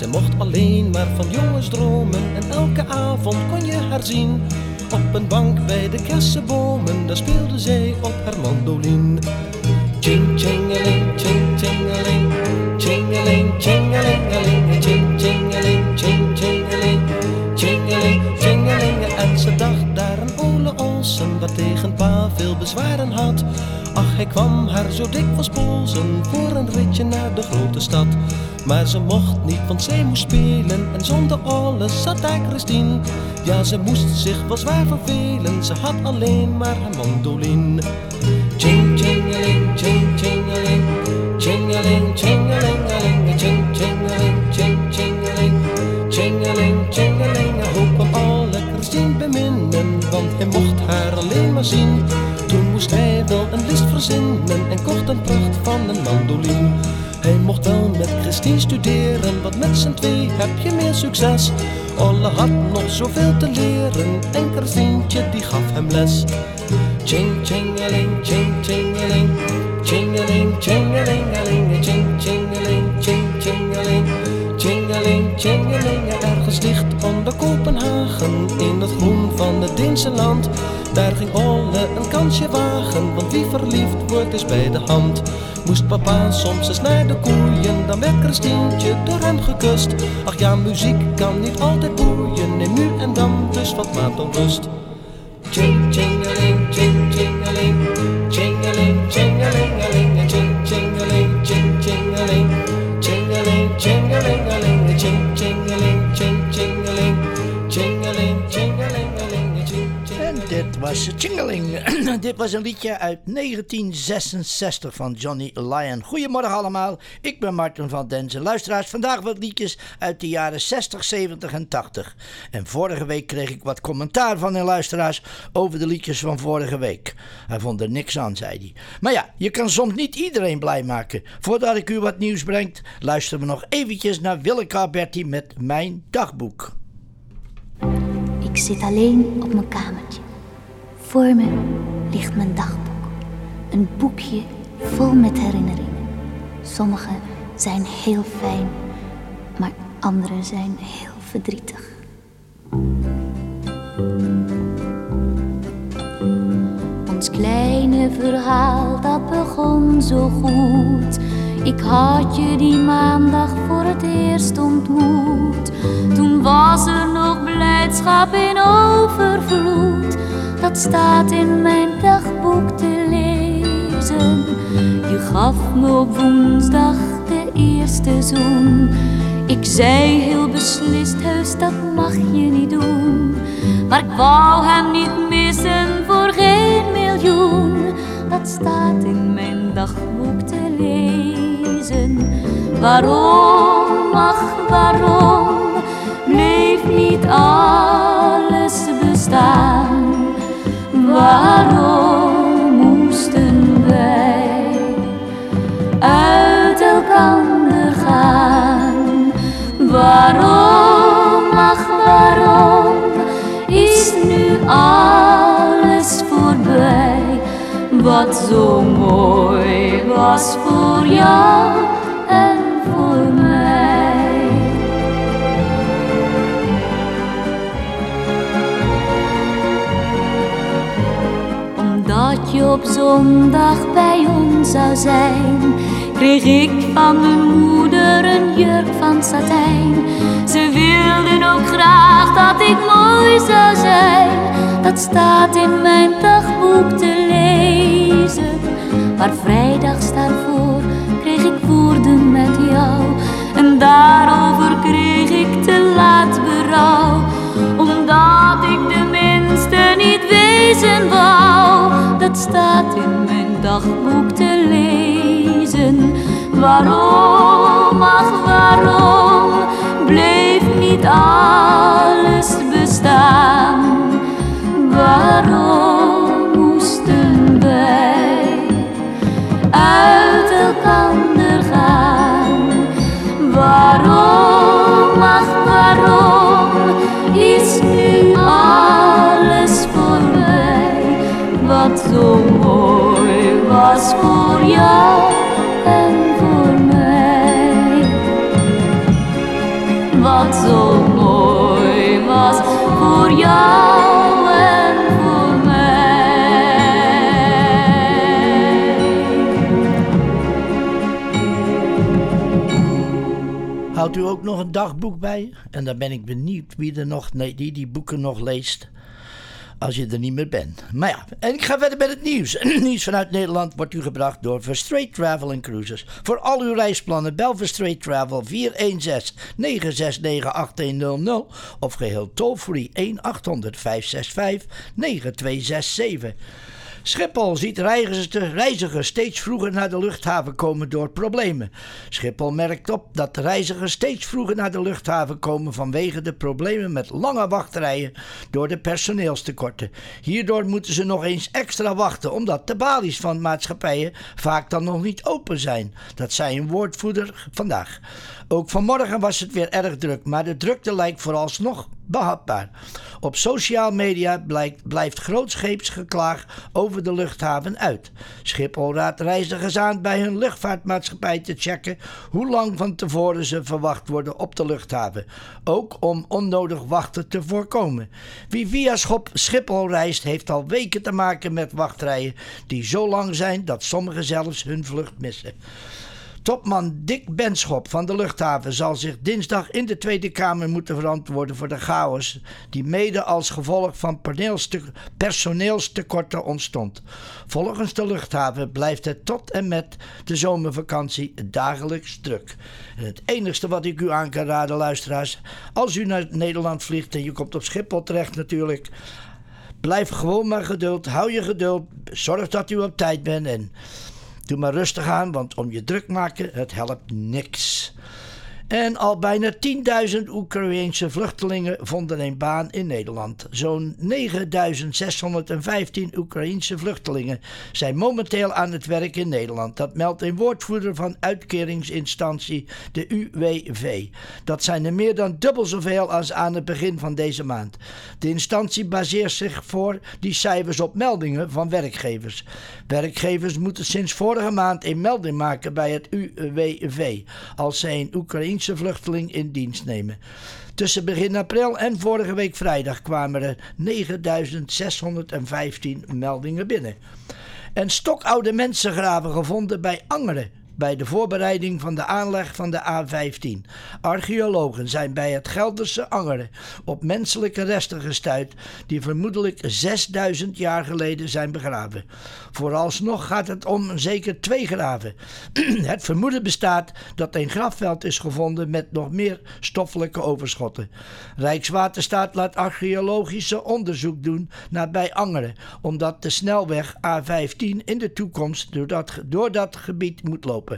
Zij mocht alleen maar van jongens dromen en elke avond kon je haar zien. Op een bank bij de kersenbomen, daar speelde zij op haar mandoline. Ching chingeling, ching chingeling, chingeling, chingelingeling, wat tegen pa veel bezwaren had. Ach, hij kwam haar zo dikwijls polsen voor een ritje naar de grote stad. Maar ze mocht niet, want zij moest spelen en zonder alles zat daar Christine. Ja, ze moest zich wel zwaar vervelen, ze had alleen maar haar mandoline. Ching chingeling, ching chingeling, chingeling, chingelingeling, en kocht een pracht van een mandoline. Hij mocht wel met Christine studeren, want met z'n twee heb je meer succes. Olle had nog zoveel te leren en Christientje die gaf hem les. Ching chingeling, ching chingeling, chingeling, chingelingeling, ching chingeling, ching chingeling, chingeling, chingeling. Ergens dicht onder Kopenhagen, in het groen van het Deense land. Daar ging Olle een kansje wagen, want wie verliefd wordt is bij de hand. Moest papa soms eens naar de koeien, dan werd Christientje door hem gekust. Ach ja, muziek kan niet altijd boeien, neem nu en dan dus wat maat op rust. Ching chingeling, ching chingeling, Chingeling. dit was een liedje uit 1966 van Johnny Lyon. Goedemorgen allemaal, ik ben Martin van Denzen. Luisteraars, vandaag wat liedjes uit de jaren 60, 70 en 80. En vorige week kreeg ik wat commentaar van de luisteraars over de liedjes van vorige week. Hij vond er niks aan, zei hij. Maar ja, je kan soms niet iedereen blij maken. Voordat ik u wat nieuws breng, luisteren we nog eventjes naar Willeke Alberti met Mijn Dagboek. Ik zit alleen op mijn kamertje. Voor me ligt mijn dagboek. Een boekje vol met herinneringen. Sommige zijn heel fijn, maar andere zijn heel verdrietig. Ons kleine verhaal dat begon zo goed. Ik had je die maandag voor het eerst ontmoet. Toen was er nog blijdschap in overvloed. Dat staat in mijn dagboek te lezen. Je gaf me op woensdag de eerste zoen. Ik zei heel beslist, heus dat mag je niet doen. Maar ik wou hem niet missen voor geen miljoen. Dat staat in mijn dagboek te lezen. Waarom, ach waarom, bleef niet alles bestaan? Waarom moesten wij uit elkander gaan? Waarom, ach waarom, is nu alles voorbij? Wat zo mooi was voor jou op zondag bij ons zou zijn, kreeg ik van mijn moeder een jurk van satijn. Ze wilden ook graag dat ik mooi zou zijn. Dat staat in mijn dagboek te lezen. Maar vrijdags daarvoor kreeg ik woorden met jou. En daarover kreeg ik te laat berouw. Omdat ik de minste niet wezen wou. Staat in mijn dagboek te lezen. Waarom, ach waarom, bleef niet alles bestaan? Waarom moesten wij uit elkander gaan? Waarom, ach waarom, is nu alles zo mooi was voor jou en voor mij. wat zo mooi was voor jou en voor mij. Houdt u ook nog een dagboek bij? En dan ben ik benieuwd wie er nog, nee, die die boeken nog leest. Als je er niet meer bent. Maar ja, en ik ga verder met het nieuws. nieuws vanuit Nederland wordt u gebracht door Verstraight Travel and Cruises. Voor al uw reisplannen bel Verstraight Travel 416 969 8100 of geheel toll-free 1 800 565 9267. Schiphol ziet reizigers, steeds vroeger naar de luchthaven komen door problemen. Schiphol merkt op dat reizigers steeds vroeger naar de luchthaven komen vanwege de problemen met lange wachtrijen door de personeelstekorten. Hierdoor moeten ze nog eens extra wachten omdat de balies van maatschappijen vaak dan nog niet open zijn. Dat zei een woordvoerder vandaag. Ook vanmorgen was het weer erg druk, maar de drukte lijkt vooralsnog behapbaar. Op sociale media blijkt, blijft grootscheeps geklaag over de luchthaven uit. Schiphol raadt reizigers aan bij hun luchtvaartmaatschappij te checken hoe lang van tevoren ze verwacht worden op de luchthaven. Ook om onnodig wachten te voorkomen. Wie via Schiphol reist heeft al weken te maken met wachtrijen die zo lang zijn dat sommigen zelfs hun vlucht missen. Topman Dick Benschop van de luchthaven zal zich dinsdag in de Tweede Kamer moeten verantwoorden voor de chaos die mede als gevolg van personeelstekorten ontstond. Volgens de luchthaven blijft het tot en met de zomervakantie dagelijks druk. Het enigste wat ik u aan kan raden, luisteraars, als u naar Nederland vliegt en je komt op Schiphol terecht natuurlijk, blijf gewoon maar geduld, hou je geduld, zorg dat u op tijd bent en Doe maar rustig aan, want om je druk maken, het helpt niks. En al bijna 10.000 Oekraïense vluchtelingen vonden een baan in Nederland. Zo'n 9.615 Oekraïense vluchtelingen zijn momenteel aan het werk in Nederland. Dat meldt een woordvoerder van uitkeringsinstantie, de UWV. Dat zijn er meer dan dubbel zoveel als aan het begin van deze maand. De instantie baseert zich voor die cijfers op meldingen van werkgevers. Werkgevers moeten sinds vorige maand een melding maken bij het UWV als zij een Oekraïense vluchteling in dienst nemen. Tussen begin april en vorige week vrijdag kwamen er 9615 meldingen binnen. En stokoude mensengraven gevonden bij Angeren bij de voorbereiding van de aanleg van de A15. Archeologen zijn bij het Gelderse Angeren op menselijke resten gestuurd die vermoedelijk 6000 jaar geleden zijn begraven. Vooralsnog gaat het om zeker twee graven. het vermoeden bestaat dat een grafveld is gevonden met nog meer stoffelijke overschotten. Rijkswaterstaat laat archeologische onderzoek doen naar bij Angeren, omdat de snelweg A15 in de toekomst door dat, door dat gebied moet lopen.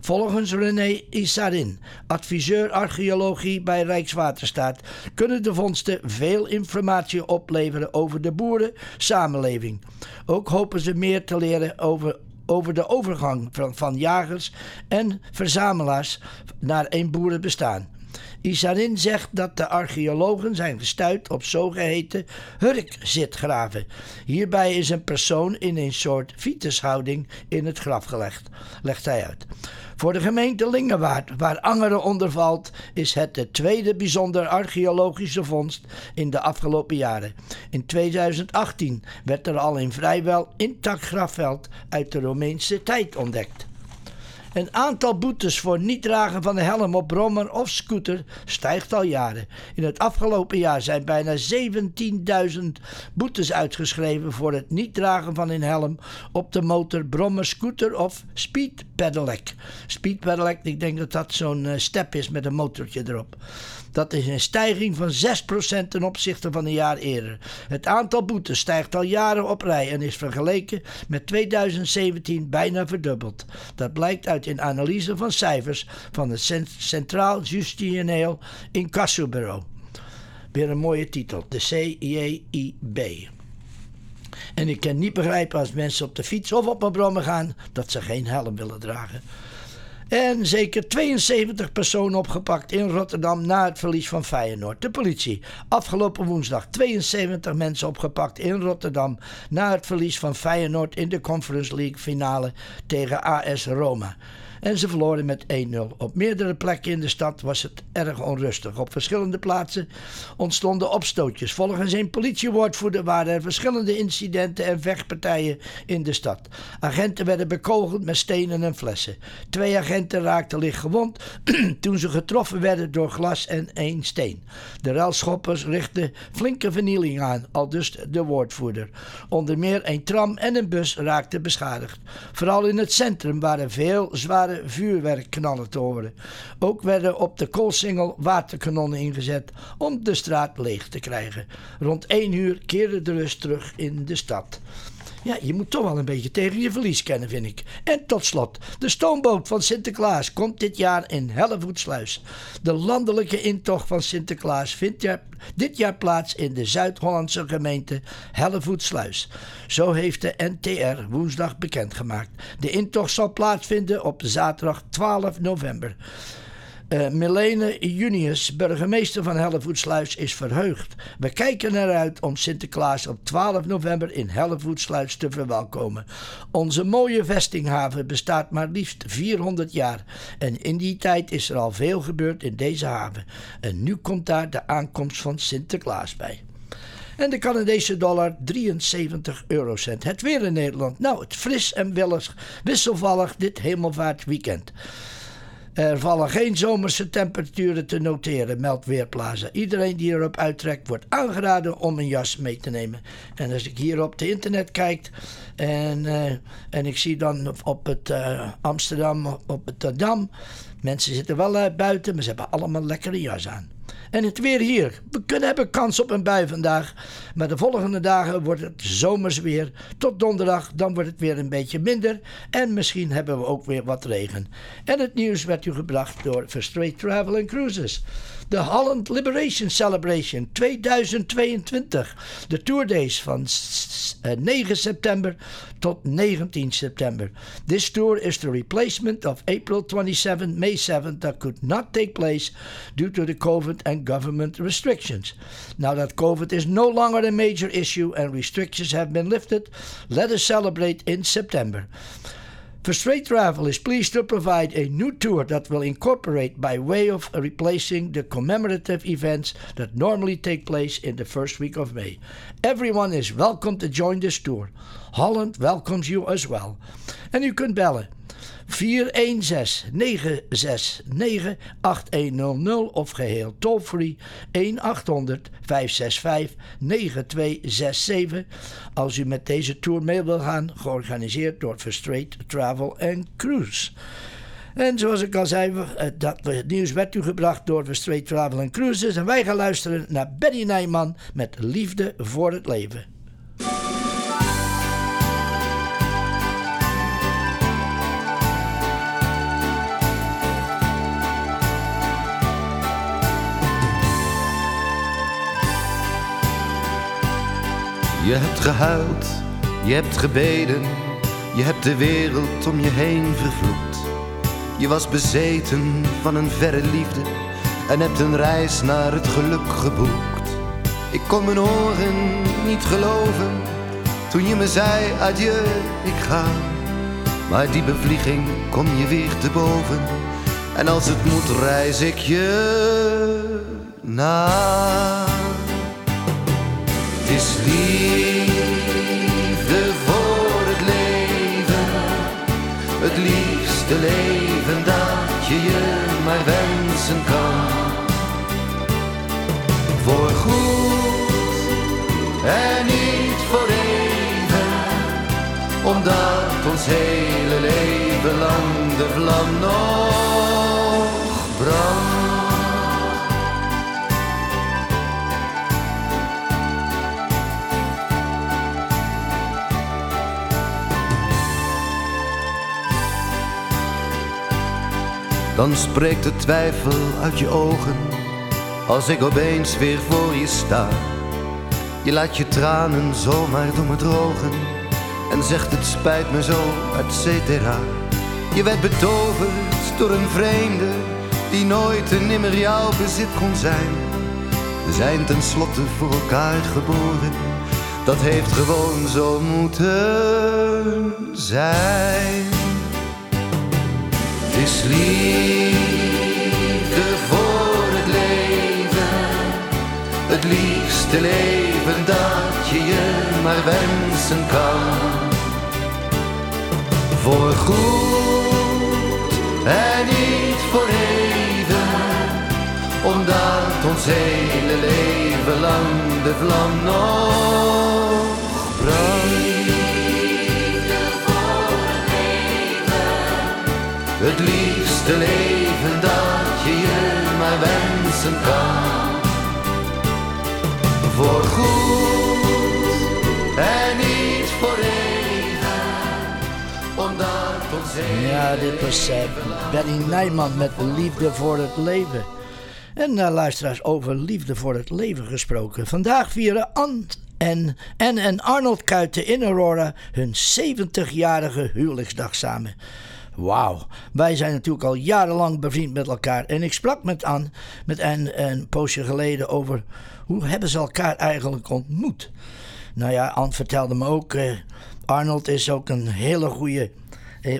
Volgens René Issarin, adviseur archeologie bij Rijkswaterstaat, kunnen de vondsten veel informatie opleveren over de boerensamenleving. Ook hopen ze meer te leren over over de overgang van, van jagers en verzamelaars naar een boerenbestaan. Isarin zegt dat de archeologen zijn gestuurd op zogeheten hurkzitgraven. Hierbij is een persoon in een soort fietshouding in het graf gelegd, legt hij uit. Voor de gemeente Lingewaard, waar Angeren onder valt, is het de tweede bijzonder archeologische vondst in de afgelopen jaren. In 2018 werd er al een vrijwel intact grafveld uit de Romeinse tijd ontdekt. Een aantal boetes voor niet dragen van de helm op brommer of scooter stijgt al jaren. In het afgelopen jaar zijn bijna 17.000 boetes uitgeschreven voor het niet dragen van een helm op de motor, brommer, scooter of speed pedelec. Speed pedelec, ik denk dat dat zo'n eh, step is met een motortje erop. Dat is een stijging van 6% ten opzichte van een jaar eerder. Het aantal boetes stijgt al jaren op rij en is vergeleken met 2017 bijna verdubbeld. Dat blijkt uit een analyse van cijfers van het Centraal Justitieel Incassobureau. Weer een mooie titel, de CJIB. En ik kan niet begrijpen als mensen op de fiets of op een brommer gaan dat ze geen helm willen dragen. En zeker 72 personen opgepakt in Rotterdam na het verlies van Feyenoord. De politie. Afgelopen woensdag 72 mensen opgepakt in Rotterdam na het verlies van Feyenoord in de Conference League finale tegen AS Roma. En ze verloren met 1-0. Op meerdere plekken in de stad was het erg onrustig. Op verschillende plaatsen ontstonden opstootjes. Volgens een politiewoordvoerder waren er verschillende incidenten en vechtpartijen in de stad. Agenten werden bekogeld met stenen en flessen. Twee agenten raakten licht gewond toen ze getroffen werden door glas en één steen. De ruilschoppers richtten flinke vernieling aan, al dus de woordvoerder. Onder meer een tram en een bus raakten beschadigd. Vooral in het centrum waren veel zware vuurwerkknallen te horen. Ook werden op de Koolsingel waterkanonnen ingezet om de straat leeg te krijgen. Rond 1 uur keerde de rust terug in de stad. Ja, je moet toch wel een beetje tegen je verlies kennen, vind ik. En tot slot, de stoomboot van Sinterklaas komt dit jaar in Hellevoetsluis. De landelijke intocht van Sinterklaas vindt dit jaar plaats in de Zuid-Hollandse gemeente Hellevoetsluis. Zo heeft de NTR woensdag bekendgemaakt. De intocht zal plaatsvinden op zaterdag 12 november. Uh, Milene Junius, burgemeester van Hellevoetsluis, is verheugd. We kijken eruit om Sinterklaas op 12 november in Hellevoetsluis te verwelkomen. Onze mooie vestinghaven bestaat maar liefst 400 jaar. En in die tijd is er al veel gebeurd in deze haven. En nu komt daar de aankomst van Sinterklaas bij. En de Canadese dollar 73 eurocent. Het weer in Nederland. Nou, het fris en willig, wisselvallig dit hemelvaartweekend. Er vallen geen zomerse temperaturen te noteren, meldt Weerplaza. Iedereen die erop uittrekt wordt aangeraden om een jas mee te nemen. En als ik hier op de internet kijk en, uh, en ik zie dan op het uh, Amsterdam, op het Dam, mensen zitten wel uh, buiten, maar ze hebben allemaal lekkere jas aan. En het weer hier. We kunnen hebben kans op een bui vandaag. Maar de volgende dagen wordt het zomers weer. Tot donderdag, dan wordt het weer een beetje minder. En misschien hebben we ook weer wat regen. En het nieuws werd u gebracht door Frustrate Travel and Cruises. De Holland Liberation Celebration 2022. De Tour Days van 9 eh, september tot 19 september. This tour is the replacement of April 27, May 7 that could not take place due to the COVID and government restrictions. Now that COVID is no longer a major issue and restrictions have been lifted, let us celebrate in September. Frustrate Travel is pleased to provide a new tour that will incorporate by way of replacing the commemorative events that normally take place in the first week of May. Everyone is welcome to join this tour. Holland welcomes you as well. En u kunt bellen 416 969 8100 of geheel toll-free 1800 565 9267 als u met deze tour mee wil gaan, georganiseerd door Frustrate Travel and Cruise. En zoals ik al zei, eh, dat het nieuws werd u gebracht door Frustrate Travel and Cruises. En wij gaan luisteren naar Benny Nijman met Liefde voor het Leven. Je hebt gehuild, je hebt gebeden, je hebt de wereld om je heen vervloekt. Je was bezeten van een verre liefde en hebt een reis naar het geluk geboekt. Ik kon mijn oren niet geloven toen je me zei adieu, ik ga. Maar die bevlieging kom je weer te boven en als het moet reis ik je na. Het is liefde voor het leven, het liefste leven dat je je maar wensen kan. Voor goed en niet voor even, omdat ons hele leven lang de vlam nog brandt. Dan spreekt de twijfel uit je ogen als ik opeens weer voor je sta. Je laat je tranen zomaar door me drogen en zegt het spijt me zo, et cetera. Je werd betoverd door een vreemde die nooit en nimmer jouw bezit kon zijn. We zijn tenslotte voor elkaar geboren, dat heeft gewoon zo moeten zijn is liefde voor het leven, het liefste leven dat je je maar wensen kan. Voor goed en niet voor even, omdat ons hele leven lang de vlam nog brandt. Het liefste leven dat je je maar wensen kan. Voor goed en niet voor even, omdat ons Ja, dit was uh, Benny Nijman met Liefde voor het Leven. En uh, luisteraars, over liefde voor het leven gesproken. Vandaag vieren Ann en, en, en Arnold Kuiten in Aurora hun 70-jarige huwelijksdag samen. Wauw, wij zijn natuurlijk al jarenlang bevriend met elkaar. En ik sprak met Ann met een, poosje geleden over hoe hebben ze elkaar eigenlijk ontmoet. Nou ja, Ann vertelde me ook, uh, Arnold is ook een hele goede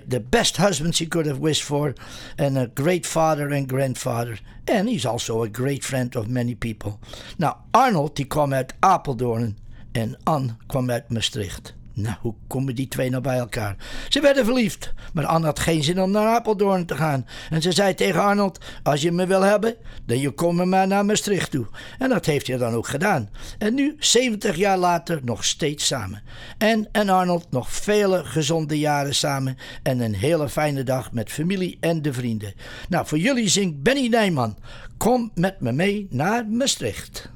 the best husband she could have wished for, and a great father and grandfather. And he's also a great friend of many people. Nou, Arnold die kwam uit Apeldoorn en Anne kwam uit Maastricht. Nou, hoe komen die twee nou bij elkaar? Ze werden verliefd, maar Anne had geen zin om naar Apeldoorn te gaan. En ze zei tegen Arnold: Als je me wil hebben, dan je komt met naar Maastricht toe. En dat heeft hij dan ook gedaan. En nu, 70 jaar later, nog steeds samen. En en Arnold nog vele gezonde jaren samen. En een hele fijne dag met familie en de vrienden. Nou, voor jullie zingt Benny Nijman. Kom met me mee naar Maastricht.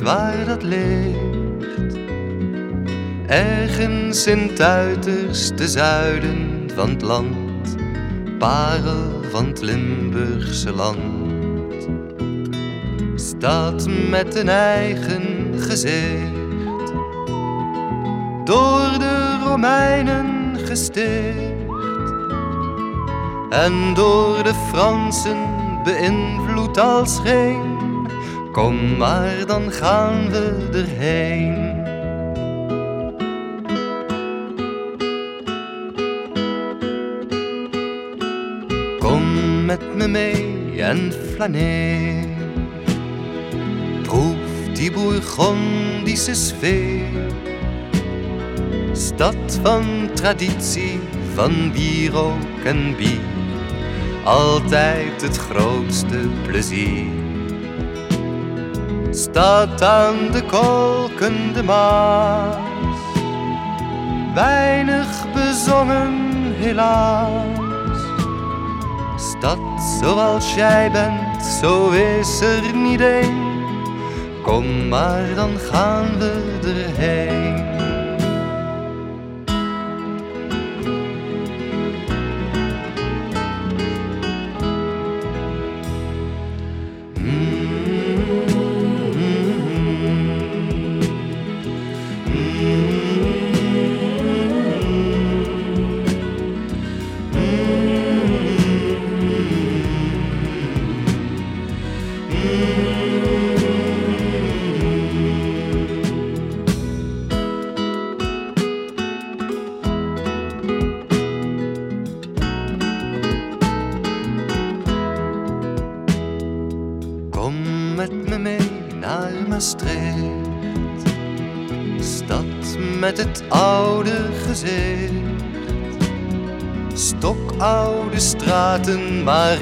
Waar dat ligt. Ergens in het uiterste zuiden van het land. Parel van het Limburgse land. Staat met een eigen gezicht. Door de Romeinen gesticht en door de Fransen beïnvloed als geen. Kom maar, dan gaan we erheen. Kom met me mee en flaneer. Proef die Bourgondische sfeer. Stad van traditie, van wierook en bier altijd het grootste plezier. Staat aan de kolkende Maas, weinig bezongen helaas. Stad zoals jij bent, zo is er niet één. Kom maar, dan gaan we erheen.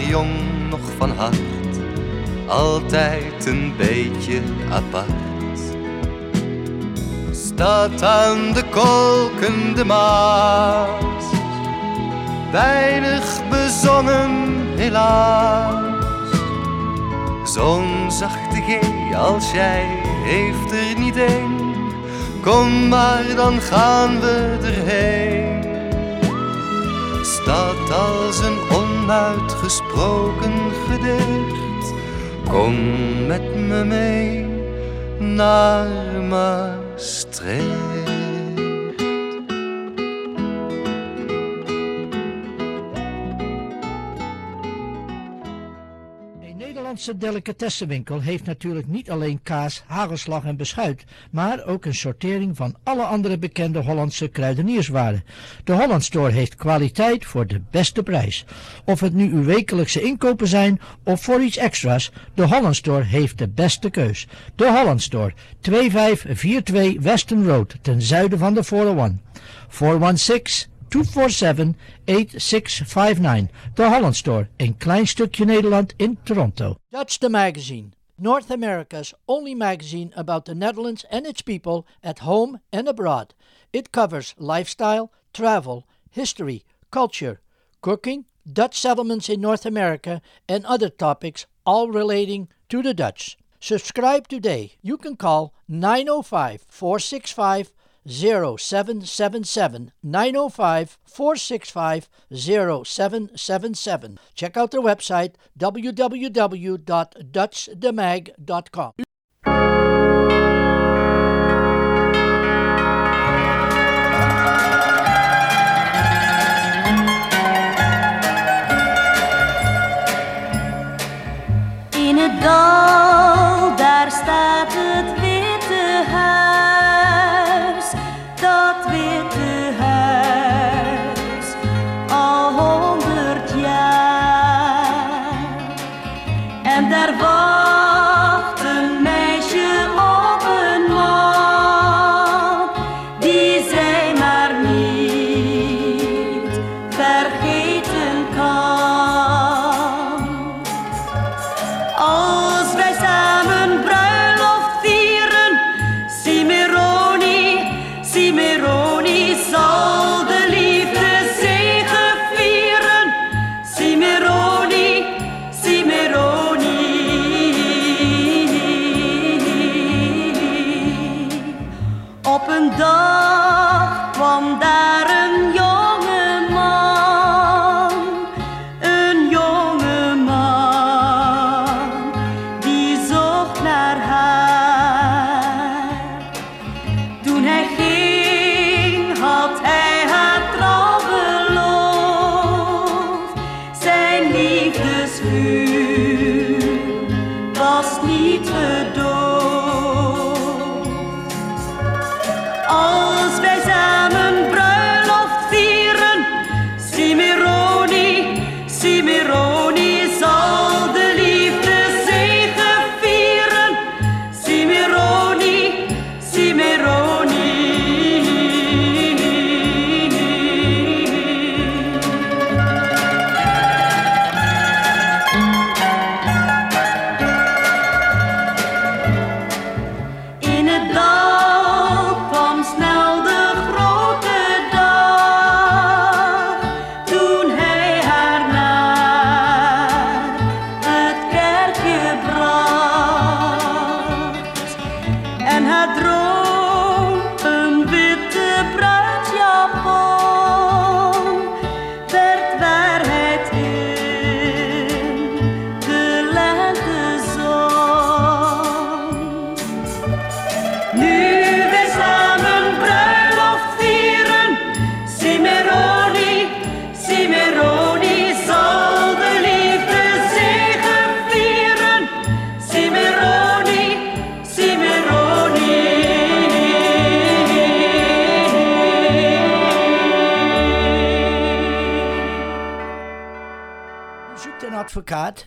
Jong nog van hart, altijd een beetje apart. staat aan de kolkende Maas. Weinig bezongen, helaas. Zo'n zachte G als jij heeft er niet één. Kom maar, dan gaan we erheen. Staat als een onuitgesproken gedicht. Kom met me mee naar Maastricht. Nederlandse delicatessenwinkel heeft natuurlijk niet alleen kaas, hagelslag en beschuit, maar ook een sortering van alle andere bekende Hollandse kruidenierswaren. De Holland Store heeft kwaliteit voor de beste prijs. Of het nu uw wekelijkse inkopen zijn of voor iets extra's, de Holland Store heeft de beste keus. De Holland Store, 2542 Weston Road, ten zuiden van de 401. 416 247-8659. De Holland Store, een klein stukje Nederland in Toronto. Dutch the Magazine. North America's only magazine about the Netherlands and its people at home and abroad. It covers lifestyle, travel, history, culture, cooking, Dutch settlements in North America, and other topics, all relating to the Dutch. Subscribe today. You can call 905 465 0777 905 465 0777. Check out their website www.dutchdemag.com.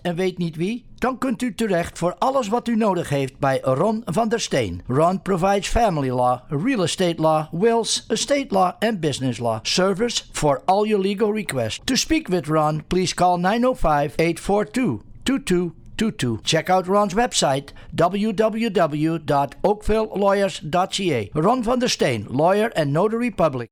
en weet niet wie? Dan kunt u terecht voor alles wat u nodig heeft bij Ron van der Steen. Ron provides family law, real estate law, wills, estate law, and business law. Service for all your legal requests. To speak with Ron, please call 905 842 2222. Tutu. Check out Ron's website www.oakvillelawyers.ca. Ron van der Steen, lawyer and notary public.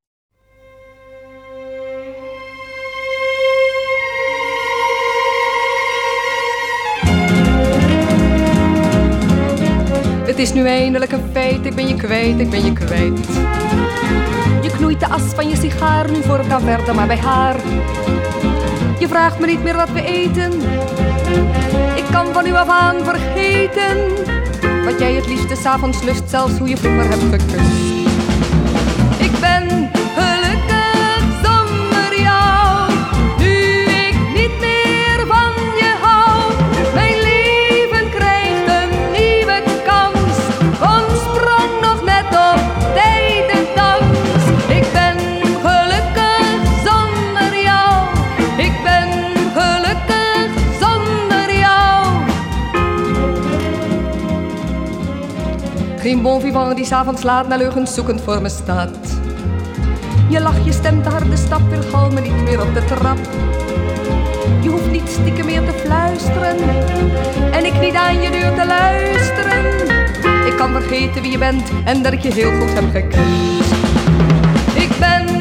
Het is nu eindelijk een feit, ik ben je kwijt, ik ben je kwijt. Je knoeit de as van je sigaar, nu voor kan verder maar bij haar. Je vraagt me niet meer wat we eten. Ik kan van u af aan vergeten. Wat jij het liefste s'avonds lust, zelfs hoe je vroeger hebt gekust. Ik ben Geen bon vivant die s'avonds laat naar leugens zoekend voor me staat. Je lach, je stemt de harde stap, wil gauw me niet meer op de trap. Je hoeft niet stiekem meer te fluisteren en ik niet aan je deur te luisteren. Ik kan vergeten wie je bent en dat ik je heel goed heb gekend. Ik ben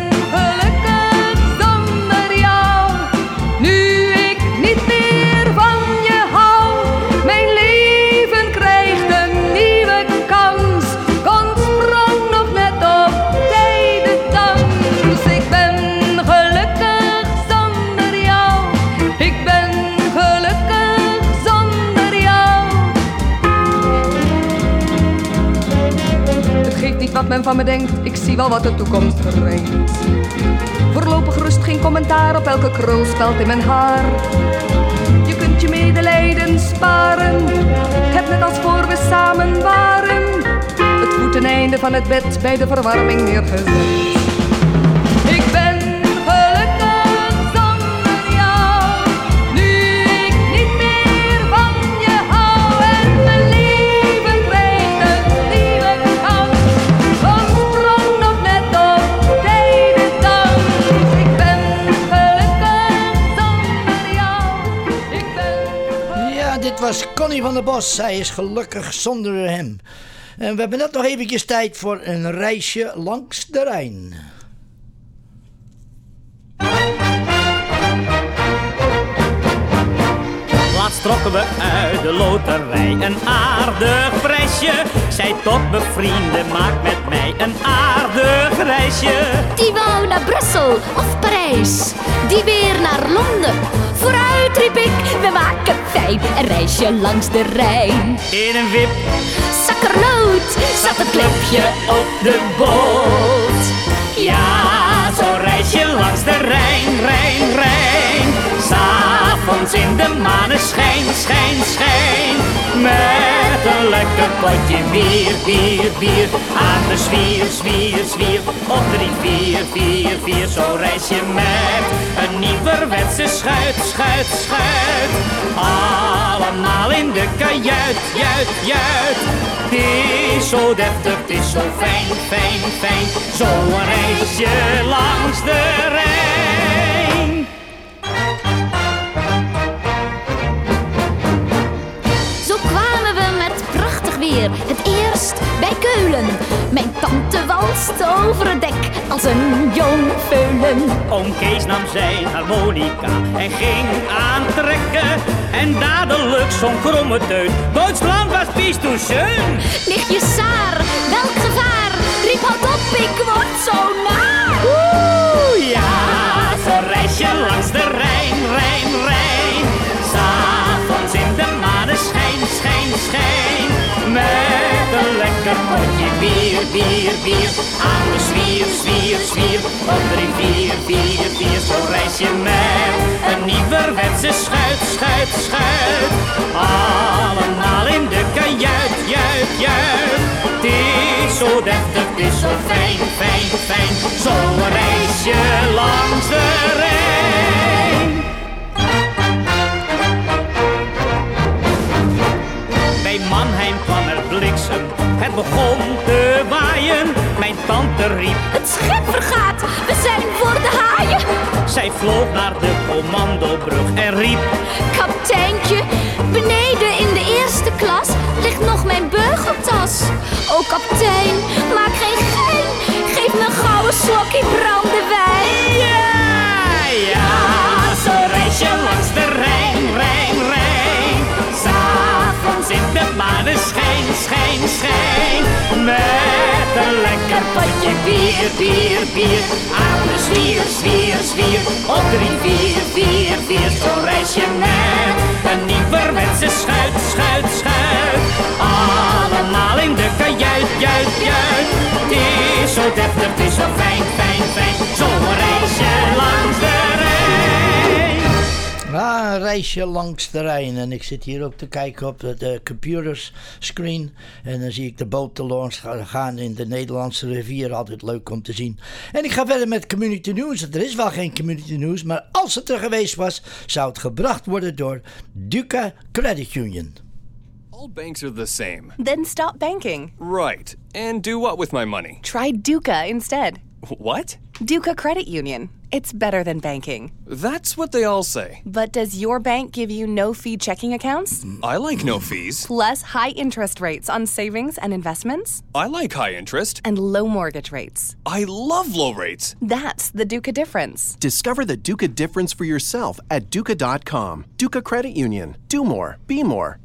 men van me denkt, ik zie wel wat de toekomst brengt. Voorlopig rust geen commentaar op elke krulspeld in mijn haar. Je kunt je medelijden sparen, heb net als voor we samen waren. Het voeteneinde van het bed bij de verwarming neergezet. Ik ben was Connie van der Bos. Zij is gelukkig zonder hem. En we hebben net nog eventjes tijd voor een reisje langs de Rijn. Laatst trokken we uit de loterij een aardig prijsje. Zij tot bevrienden, maak met mij een aardig reisje. Die wou naar Brussel of Parijs, die weer naar Londen. Vooruit riep ik, we maken fijn een reisje langs de Rijn. In een wip Zakkernoot zat het klepje op de boot. Ja, zo'n reisje langs de Rijn, Rijn, Rijn. In de maneschijn, schijn, schijn. Met een lekker potje bier, bier, bier. Aan de zwier, zwier, zwier. Op drie, vier, vier, vier. Zo'n reisje met een nieuwerwetse schuit, schuit, schuit. Allemaal in de kajuit, juit, juit. Het is zo deftig, het is zo fijn, fijn, fijn. Zo'n reisje langs de Rijn. Bij Keulen. Mijn tante walst over het dek als een jong veulen. Oom Kees nam zijn harmonica en ging aantrekken. En dadelijk zo'n kromme teut. Duitsland was bis du schön. Nichtje Saar, welk gevaar? Lekker potje bier, bier, bier. Aan de zwier, zwier, zwier. Op drie, vier, vier, vier. Zo'n reisje met een nieuwerwetse schuit, schuit, schuit. Allemaal in de kajuit, juit, juit. Het is zo deftig, is zo fijn, fijn, fijn. Zo'n reisje langs de Rijn. In Mannheim kwam er bliksem, het begon te waaien. Mijn tante riep, het schip vergaat, we zijn voor de haaien. Zij vloog naar de commandobrug en riep, Kapteintje, beneden in de eerste klas ligt nog mijn beugeltas. O oh, maak geen gein, geef me een gouden slokje brandewijn. Ja, ja, zo reis je langs de Rijn. S'avonds in de maneschijn, schijn, schijn. Met een lekker potje bier, bier, bier. Aan de zwier, zwier, zwier. Op drie, vier, vier, vier. Zo reis je met een nieuwerwetse schuit, schuit, schuit. Allemaal in de kajuit, juit, juit. Het is zo deftig, het is zo fijn, fijn, fijn. Zo reis je langs de. Ja, een reisje langs de Rijn. En ik zit hier ook te kijken op de, de computerscreen. En dan zie ik de boten langs ga- gaan in de Nederlandse rivier. Altijd leuk om te zien. En ik ga verder met community news. Er is wel geen community news. Maar als het er geweest was, zou het gebracht worden door Duca Credit Union. All banks are the same. Then stop banking. Right. And do what with my money? Try Duca instead. What? Duca Credit Union. It's better than banking. That's what they all say. But does your bank give you no fee checking accounts? I like no fees. Plus high interest rates on savings and investments? I like high interest. And low mortgage rates. I love low rates. That's the Duca difference. Discover the Duca difference for yourself at Duca.com. Duca Credit Union. Do more. Be more.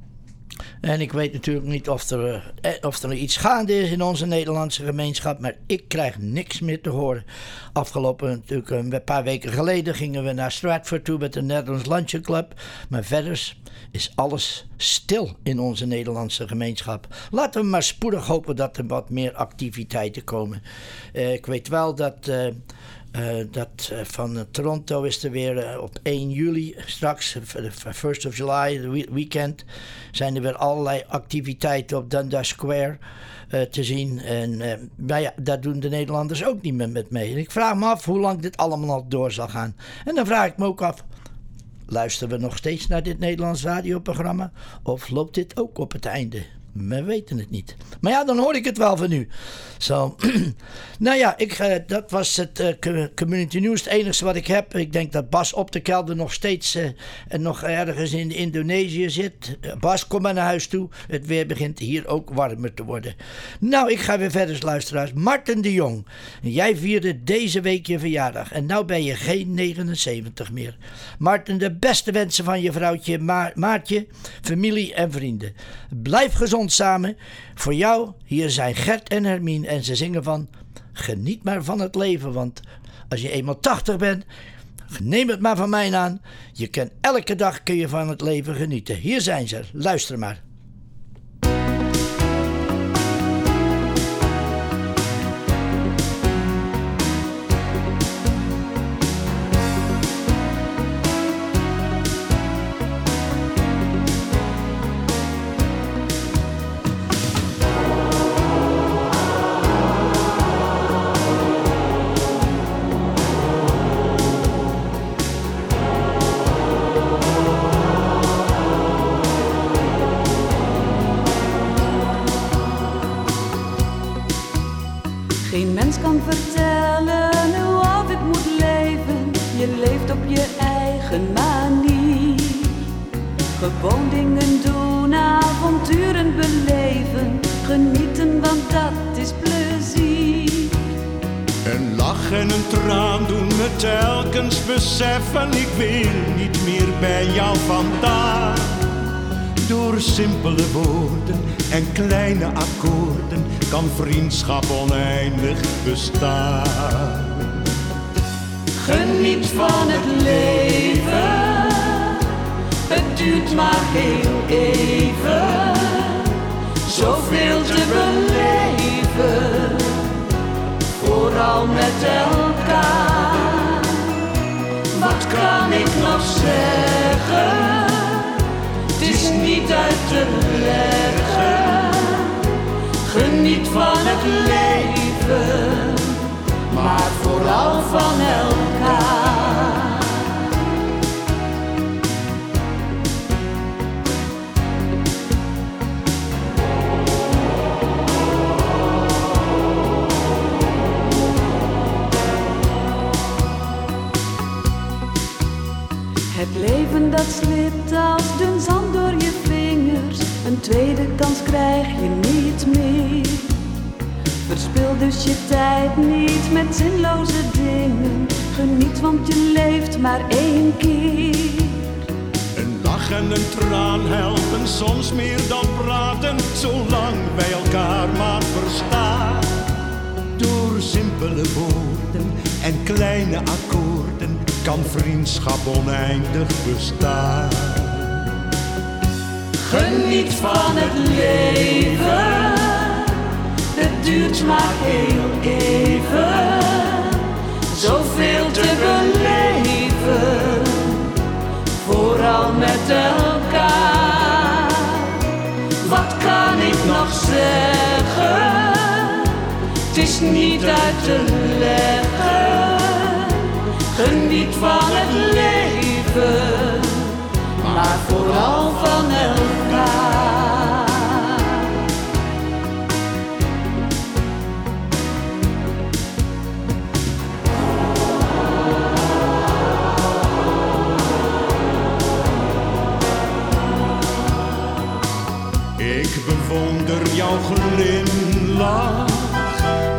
En ik weet natuurlijk niet of er, eh, of er iets gaande is in onze Nederlandse gemeenschap, maar ik krijg niks meer te horen. Afgelopen natuurlijk een paar weken geleden gingen we naar Stratford toe met de Netherlands Luncheon Club. Maar verder is alles stil in onze Nederlandse gemeenschap. Laten we maar spoedig hopen dat er wat meer activiteiten komen. Eh, ik weet wel dat. eh, dat eh, van eh, Toronto is er weer eh, op 1 juli straks, eh, de 1st of July, weekend, zijn er weer allerlei activiteiten op Dundas Square eh, te zien. En eh, nou ja, daar doen de Nederlanders ook niet meer met mee. Ik vraag me af hoe lang dit allemaal door zal gaan. En dan vraag ik me ook af, luisteren we nog steeds naar dit Nederlands radioprogramma? Of loopt dit ook op het einde? We weten het niet. Maar ja, dan hoor ik het wel van u. Zo. nou ja, ik, eh, dat was het co- community news. Het enige wat ik heb. Ik denk dat Bas op de kelder nog steeds eh, en nog ergens in Indonesië zit. Bas, kom maar naar huis toe. Het weer begint hier ook warmer te worden. Nou, ik ga weer verder, luisteraars. Martin de Jong. Jij vierde deze week je verjaardag. En nou ben je geen 79 meer. Martin, de beste wensen van je vrouwtje Ma- Maartje, familie en vrienden. Blijf gezond samen. Voor jou, hier zijn Gert en Hermine. En ze zingen van... Geniet maar van het leven, want als je eenmaal 80 bent... Neem het maar van mij aan. Je kan elke dag kun je van het leven genieten. Hier zijn ze. Luister maar. Traan doen me telkens beseffen Ik wil niet meer bij jou vandaan Door simpele woorden en kleine akkoorden Kan vriendschap oneindig bestaan Geniet van het leven. Het duurt maar heel even. Zoveel te beleven. Vooral met elkaar. Wat kan ik nog zeggen? Het is niet uit te leggen. Geniet van het leven dat slipt als dun zand door je vingers. Een tweede kans krijg je niet meer. Verspil dus je tijd niet met zinloze dingen. Geniet, want je leeft maar één keer. Een lach en een traan helpen soms meer dan praten, zolang wij elkaar maar verstaan. Door simpele woorden en kleine akkoorden kan vriendschap oneindig bestaan. Geniet van het leven, het duurt maar heel even. Zoveel te beleven, vooral met elkaar. Wat kan ik nog zeggen? Het is niet uit te leggen. Geniet van het leven maar vooral van elkaar. Ik bewonder jouw glimlach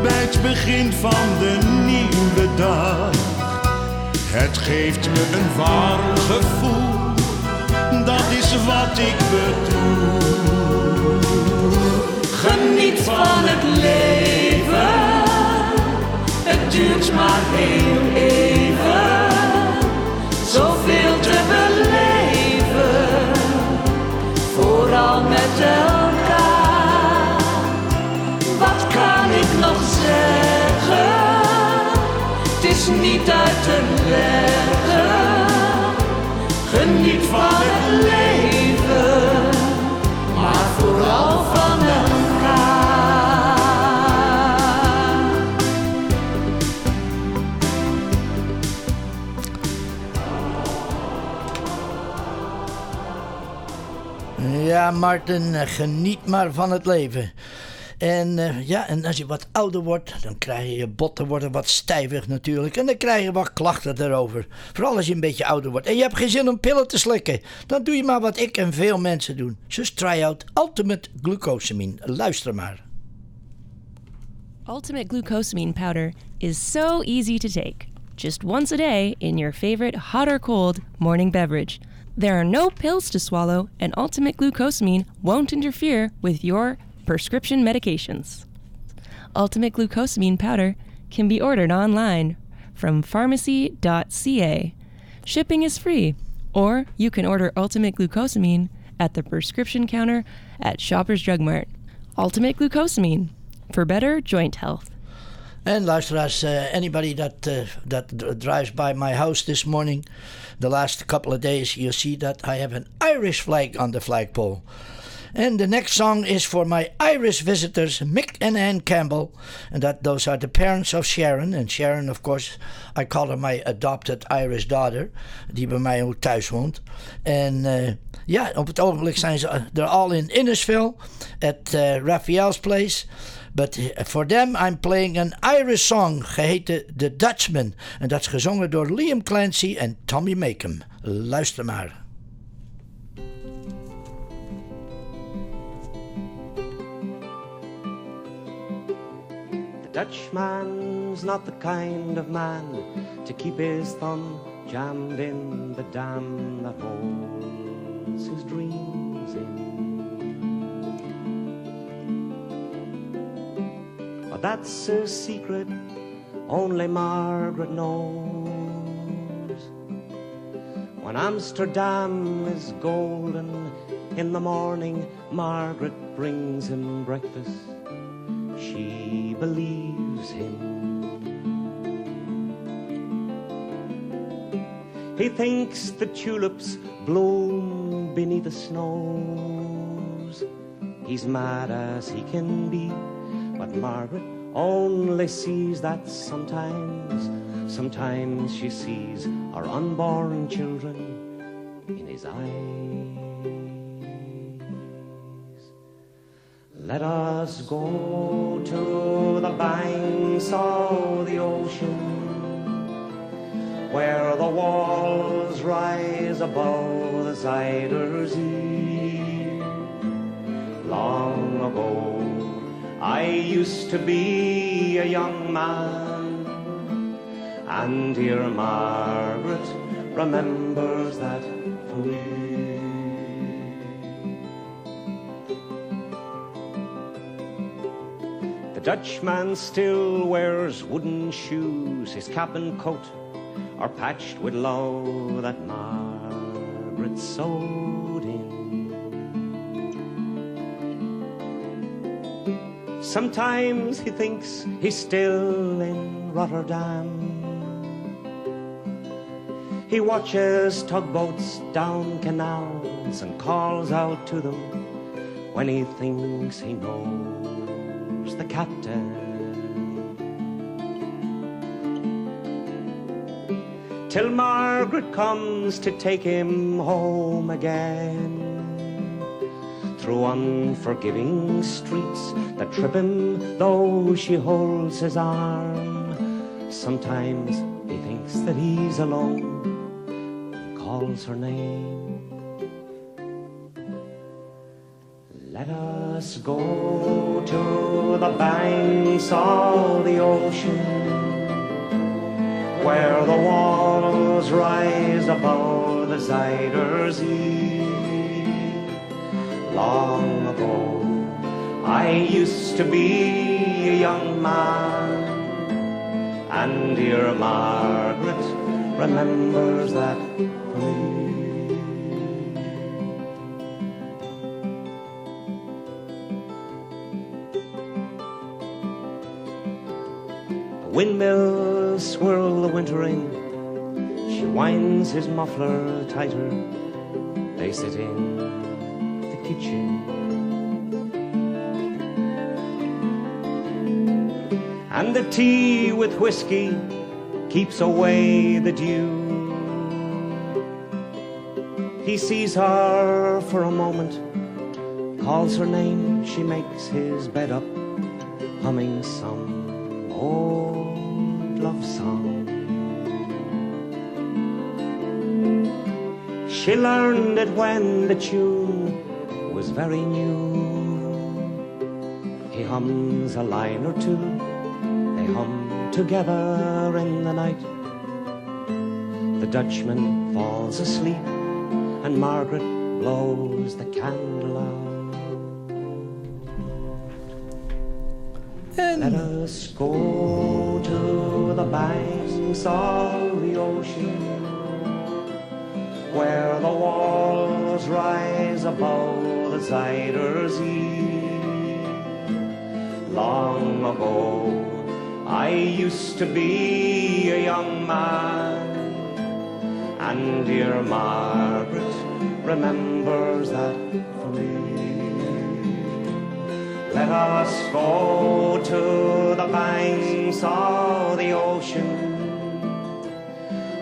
bij het begin van de nieuwe dag. Het geeft me een warm gevoel dat is wat ik bedoel. Geniet van het leven, het duurt maar heel even. Zoveel te beleven, vooral met elkaar. Niet uit te leggen. Geniet van het leven, maar vooral van elkaar. Ja, Martin, geniet maar van het leven. En uh, ja, en als je wat ouder wordt, dan krijg je je botten worden wat stijvig natuurlijk. En dan krijg je wat klachten erover. Vooral als je een beetje ouder wordt. En je hebt geen zin om pillen te slikken. Dan doe je maar wat ik en veel mensen doen. Just try out Ultimate Glucosamine. Luister maar. Ultimate Glucosamine powder is so easy to take. Just once a day in your favorite hot or cold morning beverage. There are no pills to swallow, and Ultimate Glucosamine won't interfere with your prescription medications. Ultimate Glucosamine powder can be ordered online from pharmacy.ca. Shipping is free, or you can order Ultimate Glucosamine at the prescription counter at Shoppers Drug Mart. Ultimate Glucosamine for better joint health. And luisteraars, uh, anybody that uh, that drives by my house this morning, the last couple of days, you see that I have an Irish flag on the flagpole. And the next song is for my Irish visitors, Mick and Ann Campbell. And that those are the parents of Sharon. And Sharon, of course, I call her my adopted Irish daughter. Die bij mij ook thuis woont. En uh, ja, op het ogenblik zijn ze er all in Innisfil at uh, Raphael's place. But for them I'm playing an Irish song geheten The Dutchman. En dat is gezongen door Liam Clancy en Tommy Makem. Luister maar. Dutchman's not the kind of man to keep his thumb jammed in the dam that holds his dreams in. But that's a secret only Margaret knows. When Amsterdam is golden in the morning, Margaret brings him breakfast. She believes him. He thinks the tulips bloom beneath the snows. He's mad as he can be, but Margaret only sees that sometimes, sometimes she sees our unborn children in his eyes. Let us go to the banks of the ocean where the walls rise above the Zuyder Zee. Long ago, I used to be a young man, and dear Margaret remembers that for Dutchman still wears wooden shoes, his cap and coat are patched with love that Margaret sewed in. Sometimes he thinks he's still in Rotterdam. He watches tugboats down canals and calls out to them when he thinks he knows the captain. Till Margaret comes to take him home again through unforgiving streets that trip him though she holds his arm. Sometimes he thinks that he's alone and calls her name. Let us go to the banks of the ocean where the walls rise above the Zuyder Zee long ago. I used to be a young man, and dear Margaret remembers that for me. Windmills swirl the winter in. She winds his muffler tighter. They sit in the kitchen. And the tea with whiskey keeps away the dew. He sees her for a moment, calls her name, she makes his bed up, humming some old love song. She learned it when the tune was very new. He hums a line or two, they hum together in the night. The Dutchman falls asleep, and Margaret blows the candle out. Let us go to the banks of the ocean where the walls rise above the Zuyder Zee. Long ago, I used to be a young man, and dear Margaret remembers that Let us go to the banks of the ocean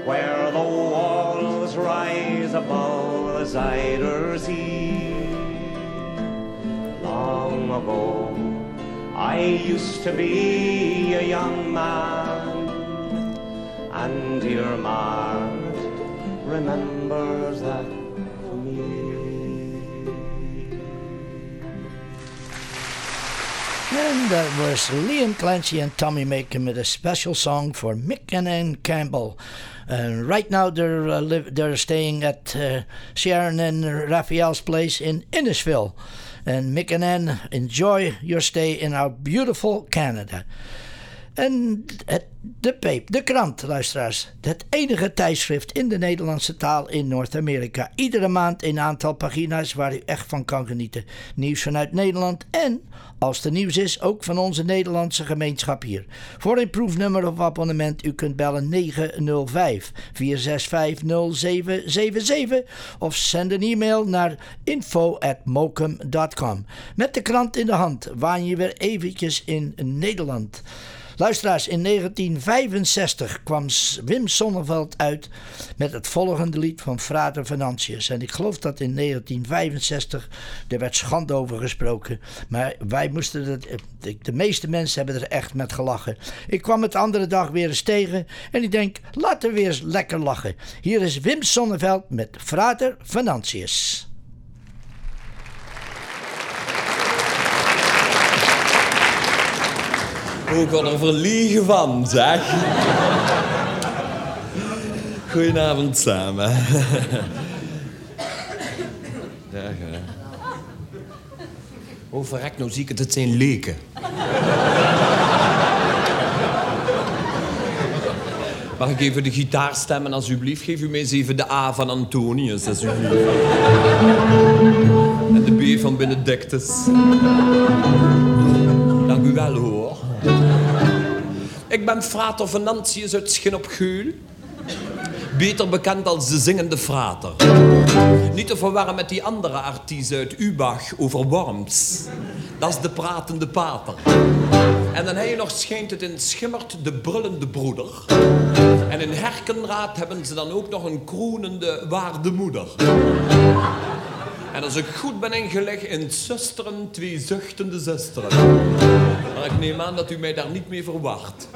where the walls rise above the Zuyder Sea. Long ago, I used to be a young man, and dear Margaret remembers that And that was Liam Clancy and Tommy Macon with a special song for Mick and Ann Campbell. And right now they're uh, they're staying at uh, Sharon and Raphael's place in Innisfil. And Mick and Ann, enjoy your stay in our beautiful Canada. En het, de Peep, de krant, luisteraars. Het enige tijdschrift in de Nederlandse taal in Noord-Amerika. Iedere maand een aantal pagina's waar u echt van kan genieten. Nieuws vanuit Nederland en, als er nieuws is, ook van onze Nederlandse gemeenschap hier. Voor een proefnummer of abonnement, u kunt bellen 905 465 0777 of zend een e-mail naar info@mokum.com. Met de krant in de hand waan je weer eventjes in Nederland. Luisteraars, in 1965 kwam Wim Sonneveld uit met het volgende lied van Frater Venantius. En ik geloof dat in 1965 er werd schande over gesproken. Maar wij moesten het, de meeste mensen hebben er echt met gelachen. Ik kwam het andere dag weer eens tegen en ik denk, laten we weer eens lekker lachen. Hier is Wim Sonneveld met Frater Venantius. Ook wel er verliegen van, zeg. Goedenavond samen. Dag, hè. Oh, verrek, nou zie ik het, het zijn leken. Mag ik even de gitaar stemmen, alsjeblieft? Geef u mij eens even de A van Antonius, alsjeblieft. En de B van Benedictus. Dank u wel, hoor. Ik ben frater Venantius uit Schin op. Beter bekend als de zingende frater. Niet te verwarren met die andere artiest uit Ubach over Worms. Dat is de pratende pater. En dan heb je nog schijnt het in Schimmert de brullende broeder. En in Herkenraad hebben ze dan ook nog een kroonende waardemoeder. En als ik goed ben ingelegd in zusteren, twee zuchtende zusteren. Maar ik neem aan dat u mij daar niet mee verwacht.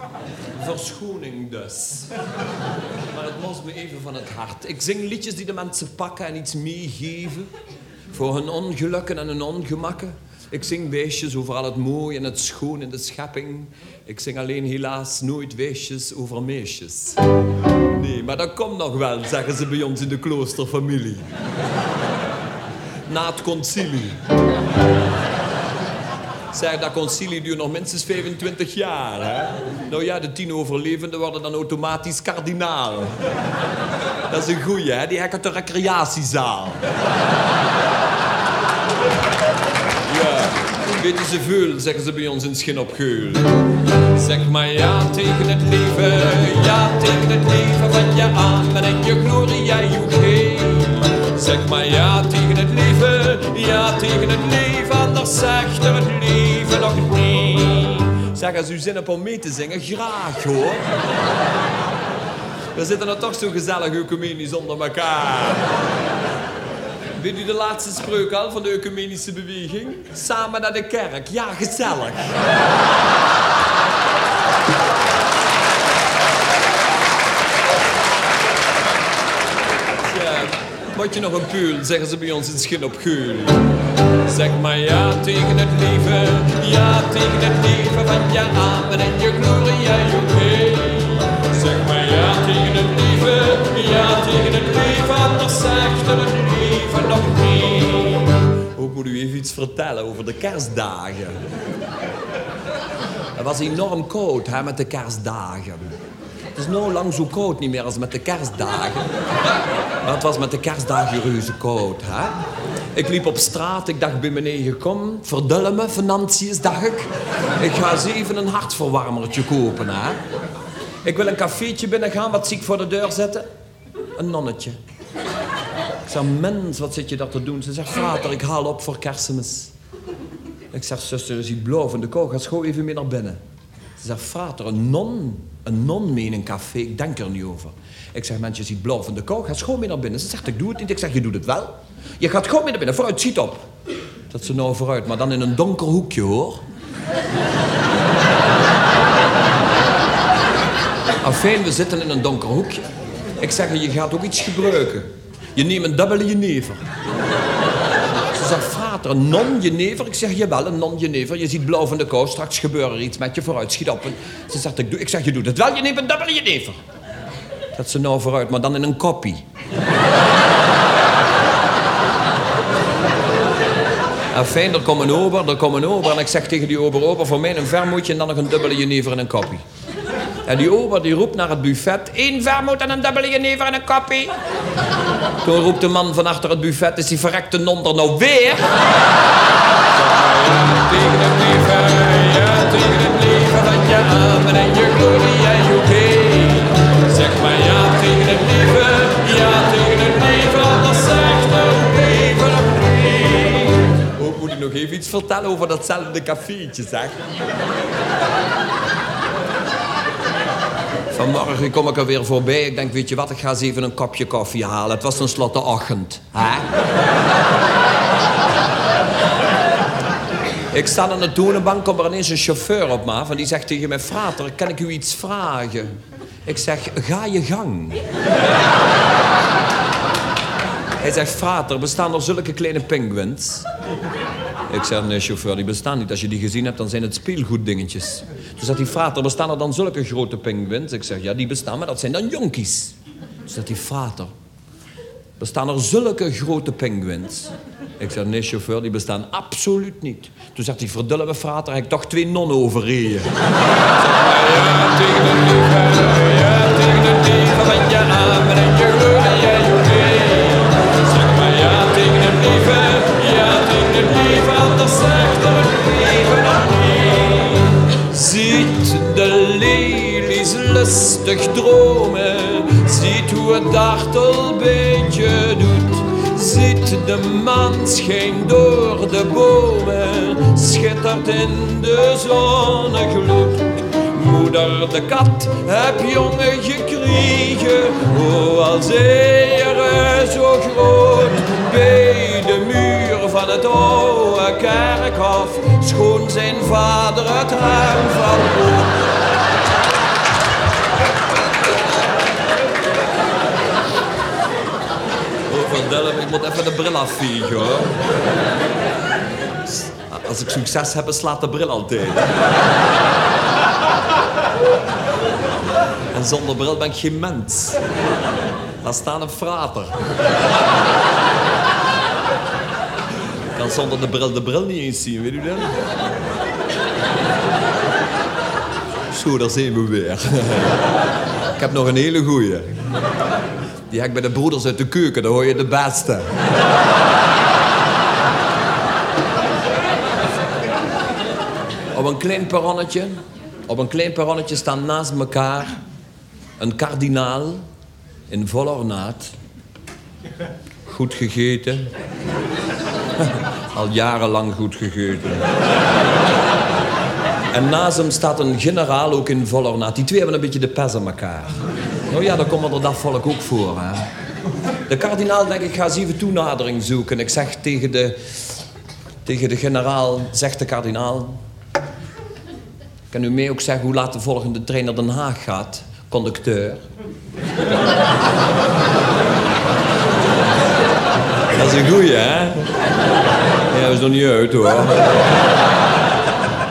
Verschoning dus. Maar het moest me even van het hart. Ik zing liedjes die de mensen pakken en iets meegeven. Voor hun ongelukken en hun ongemakken. Ik zing weesjes over al het mooie en het schoon in de schepping. Ik zing alleen helaas nooit weesjes over meisjes. Nee, maar dat komt nog wel, zeggen ze bij ons in de kloosterfamilie. Na het concilie. Zeg, dat concilie duurt nog minstens 25 jaar, hè? Nou ja, de tien overlevenden worden dan automatisch kardinaal. Dat is een goeie, hè? Die hekken de recreatiezaal. Ja, weten ze veel, zeggen ze bij ons in Schin op Geul. Zeg maar ja tegen het leven, ja tegen het leven van je aan en je gloria UK. Zeg maar ja tegen het leven, ja tegen het leven, anders zegt er het leven nog nee. Zeg, als u zin hebt om mee te zingen, graag hoor. We zitten er toch zo gezellig ecumenisch onder elkaar. Weet u de laatste spreuk al van de ecumenische beweging? Samen naar de kerk. Ja, gezellig. Ja, Moet je nog een puul, zeggen ze bij ons in Schin op Geul. Zeg maar ja tegen het leven, ja tegen het leven van je amen en je gloria UK. Zeg maar ja tegen het leven, ja tegen het leven, anders zegt het leven nog niet. Ook moet u even iets vertellen over de kerstdagen. Het was enorm koud hè, met de kerstdagen. Het is nou lang zo koud niet meer als met de kerstdagen. Maar het was met de kerstdagen reuze koud. Hè? Ik liep op straat, ik dacht bij beneden, kom, verdullen me, financiën, dacht ik. Ik ga eens even een hartverwarmertje kopen. Hè? Ik wil een cafeetje binnengaan, wat zie ik voor de deur zetten? Een nonnetje. Ik zeg, mens, wat zit je daar te doen? Ze zegt, vader, ik haal op voor kerstmis. Ik zeg, zuster, is die blauw van de kou? Ga schoon even mee naar binnen. Ze zegt, vader, een non, een non mee in een café, ik denk er niet over. Ik zeg, mens, je ziet blauw van de kou, ga schoon mee naar binnen. Ze zegt, ik doe het niet. Ik zeg, je doet het wel. Je gaat gewoon mee naar binnen, vooruit, schiet op. Dat ze nou vooruit, maar dan in een donker hoekje, hoor. Afijn, we zitten in een donker hoekje. Ik zeg, je gaat ook iets gebruiken. Je neemt een dubbele jenever. Een non-jenever? Ik zeg, jawel, een non-jenever. Je ziet blauw van de kou, straks gebeurt er iets met je vooruit, schiet op. En ze zegt, ik, doe, ik zeg, je doet het wel, je neemt een dubbele jenever. Dat ze nou vooruit, maar dan in een koppie. Afijn, er komt een ober, er komt een ober. En ik zeg tegen die ober, ober, voor mij een vermoedje en dan nog een dubbele jenever en een koppie. En die ober die roept naar het buffet, één vermoed en een dubbele jenever en een koppie. Toen roept de man van achter het buffet, is die verrekte non er nou weer? Tegen het leven, ja, tegen het leven van je amen en je glorie en je oké. Zeg maar ja tegen het leven, ja tegen het leven, anders zegt het leven nog niet. Ook moet ik nog even iets vertellen over datzelfde cafeetje, zeg. Vanmorgen kom ik er weer voorbij. Ik denk, weet je wat, ik ga eens even een kopje koffie halen. Het was tenslotte ochtend. Hè? ik sta aan de toonbank, komt er ineens een chauffeur op me en die zegt tegen mij, frater, kan ik u iets vragen? Ik zeg, ga je gang. Hij zegt, frater, bestaan er zulke kleine penguins? Ik zeg, nee, chauffeur, die bestaan niet. Als je die gezien hebt, dan zijn het speelgoeddingetjes. Toen zegt die frater, bestaan er dan zulke grote pinguïns? Ik zeg, ja, die bestaan, maar dat zijn dan jonkies. Toen zegt die frater, bestaan er zulke grote pinguïns? Ik zeg, nee, chauffeur, die bestaan absoluut niet. Toen zegt die verdulle frater, heb ik toch twee nonnen overreden. Ja, tegen de ja, tegen de je. Zeg maar ja, tegen de Ziet de lelies lustig dromen, ziet hoe het dartelbeetje doet. Ziet de maan schijnt door de bomen, schittert in de zonnegloed. Moeder de kat heb jongen gekregen, oh als ere zo groot. Bij de van het oude kerkhof schoon zijn vader het raam van Oh, verdelm, ik moet even de bril afvegen hoor. Als ik succes heb, slaat de bril altijd. En zonder bril ben ik geen mens. Laat staan een frater. Zonder de bril de bril niet eens zien, weet u dat? Zo, daar zijn we weer. Ik heb nog een hele goeie. Die heb ik bij de broeders uit de keuken, daar hoor je de beste. Op een klein perronnetje, op een klein perronnetje staan naast elkaar een kardinaal in vol ornaat. Goed gegeten. Al jarenlang goed gegeten. En naast hem staat een generaal ook in vol ornaat. Die twee hebben een beetje de pers aan elkaar. Nou ja, daar komt er dat volk ook voor. Hè? De kardinaal denkt, ik ga eens even toenadering zoeken. Ik zeg tegen de, tegen de generaal, zegt de kardinaal... Kan u mij ook zeggen hoe laat de volgende trein naar Den Haag gaat? Conducteur. Dat is een goeie, hè? Ja, dat is nog niet uit, hoor.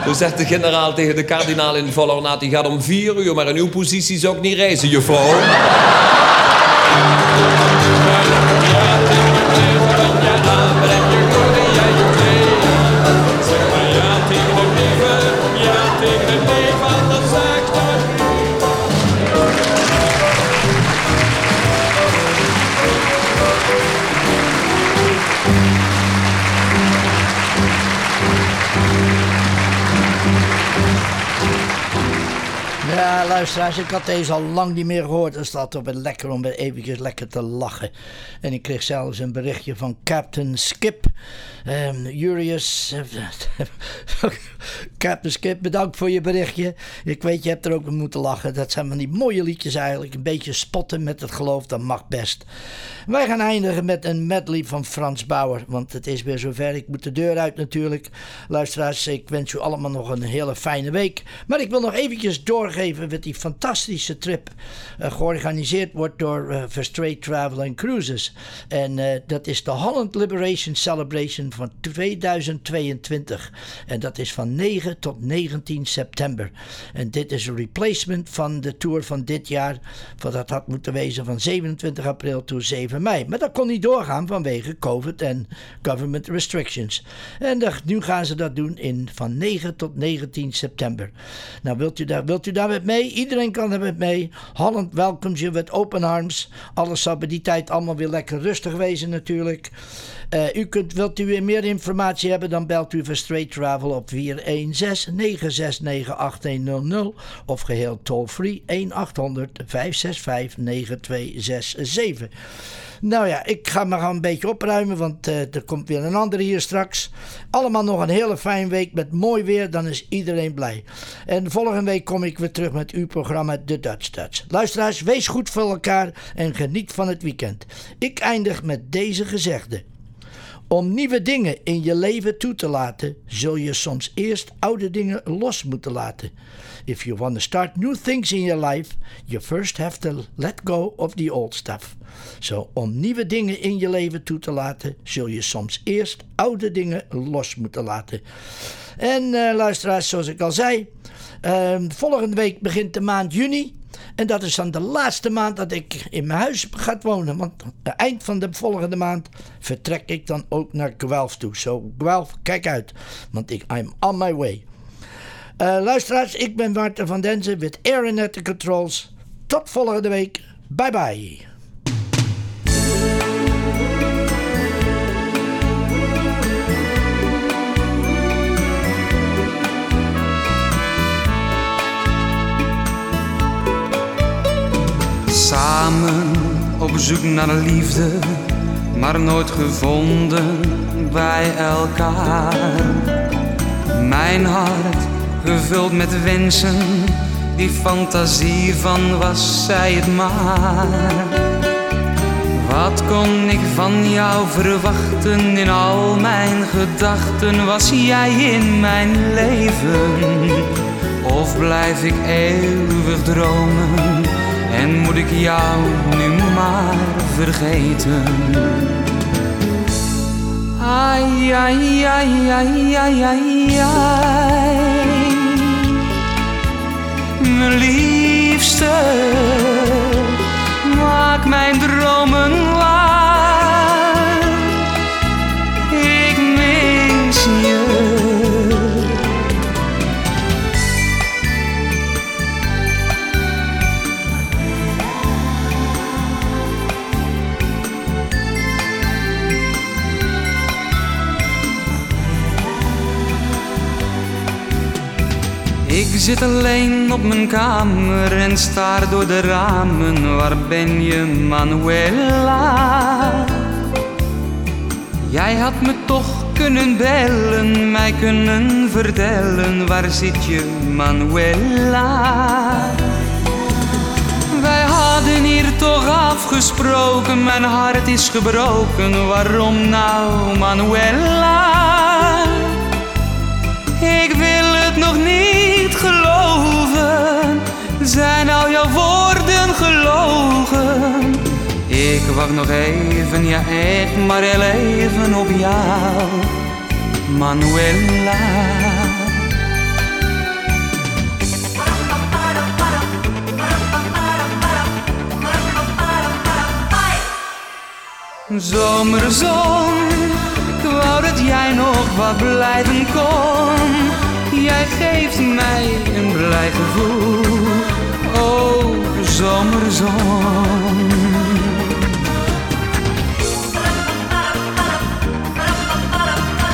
Toen zegt de generaal tegen de kardinaal in volle ornaat... die gaat om vier uur, maar in uw positie zou ik niet reizen, juffrouw. Luisteraars, ik had deze al lang niet meer gehoord. Dus dat op het lekker om weer eventjes lekker te lachen. En ik kreeg zelfs een berichtje van Captain Skip. Um, Jurius. Captain Skip, bedankt voor je berichtje. Ik weet, je hebt er ook moeten lachen. Dat zijn van die mooie liedjes eigenlijk. Een beetje spotten met het geloof, dat mag best. Wij gaan eindigen met een medley van Frans Bauer. Want het is weer zover. Ik moet de deur uit natuurlijk. Luisteraars, ik wens u allemaal nog een hele fijne week. Maar ik wil nog eventjes doorgeven die fantastische trip. Uh, georganiseerd wordt door Verstraight Travel and Cruises. En uh, dat is de Holland Liberation Celebration van 2022. En dat is van 9 tot 19 september. En dit is een replacement van de tour van dit jaar. Van dat had moeten wezen van 27 april tot 7 mei. Maar dat kon niet doorgaan vanwege COVID en government restrictions. En nu gaan ze dat doen in van 9 tot 19 september. Nou, wilt u daar, wilt u daar met mee? Iedereen kan er met mee. Holland welcomes je met open arms. Alles zal bij die tijd allemaal weer lekker rustig wezen natuurlijk. Uh, u kunt, wilt u meer informatie hebben, dan belt u voor Straight Travel op 416-969-8100 of geheel toll-free 1-800-565-9267. Nou ja, ik ga maar een beetje opruimen, want uh, er komt weer een andere hier straks. Allemaal nog een hele fijne week met mooi weer, dan is iedereen blij. En volgende week kom ik weer terug met uw programma The Dutch Dutch. Luisteraars, wees goed voor elkaar en geniet van het weekend. Ik eindig met deze gezegde. Om nieuwe dingen in je leven toe te laten, zul je soms eerst oude dingen los moeten laten. If you want to start new things in your life, you first have to let go of the old stuff. Zo, om nieuwe dingen in je leven toe te laten, zul je soms eerst oude dingen los moeten laten. En eh, luisteraars, zoals ik al zei, volgende week begint de maand juni. En dat is dan de laatste maand dat ik in mijn huis ga wonen. Want eind van de volgende maand vertrek ik dan ook naar Guelph toe. Zo, Guelph, kijk uit. Want ik, I'm on my way. Eh, luisteraars, ik ben Maarten van Denzen met the Controls. Tot volgende week. Bye bye. Samen op zoek naar liefde, maar nooit gevonden bij elkaar. Mijn hart gevuld met wensen, die fantasie van was zij het maar. Wat kon ik van jou verwachten? In al mijn gedachten was jij in mijn leven. Of blijf ik eeuwig dromen? En moet ik jou nu maar vergeten? Ai, ai, ai, ai, ai, ai, ai. Mijn liefste, maak mijn dromen zit alleen op mijn kamer en staar door de ramen. Waar ben je, Manuela? Jij had me toch kunnen bellen, mij kunnen vertellen. Waar zit je, Manuela? Wij hadden hier toch afgesproken, mijn hart is gebroken. Waarom nou, Manuela? Ik wil het nog niet geloven. Zijn al jouw woorden gelogen? Ik wacht nog even, ja echt maar heel even op jou, Manuela. Zomerzon, ik wou dat jij nog wat blijven kon. Geeft mij een blij gevoel. Oh, zomerzon.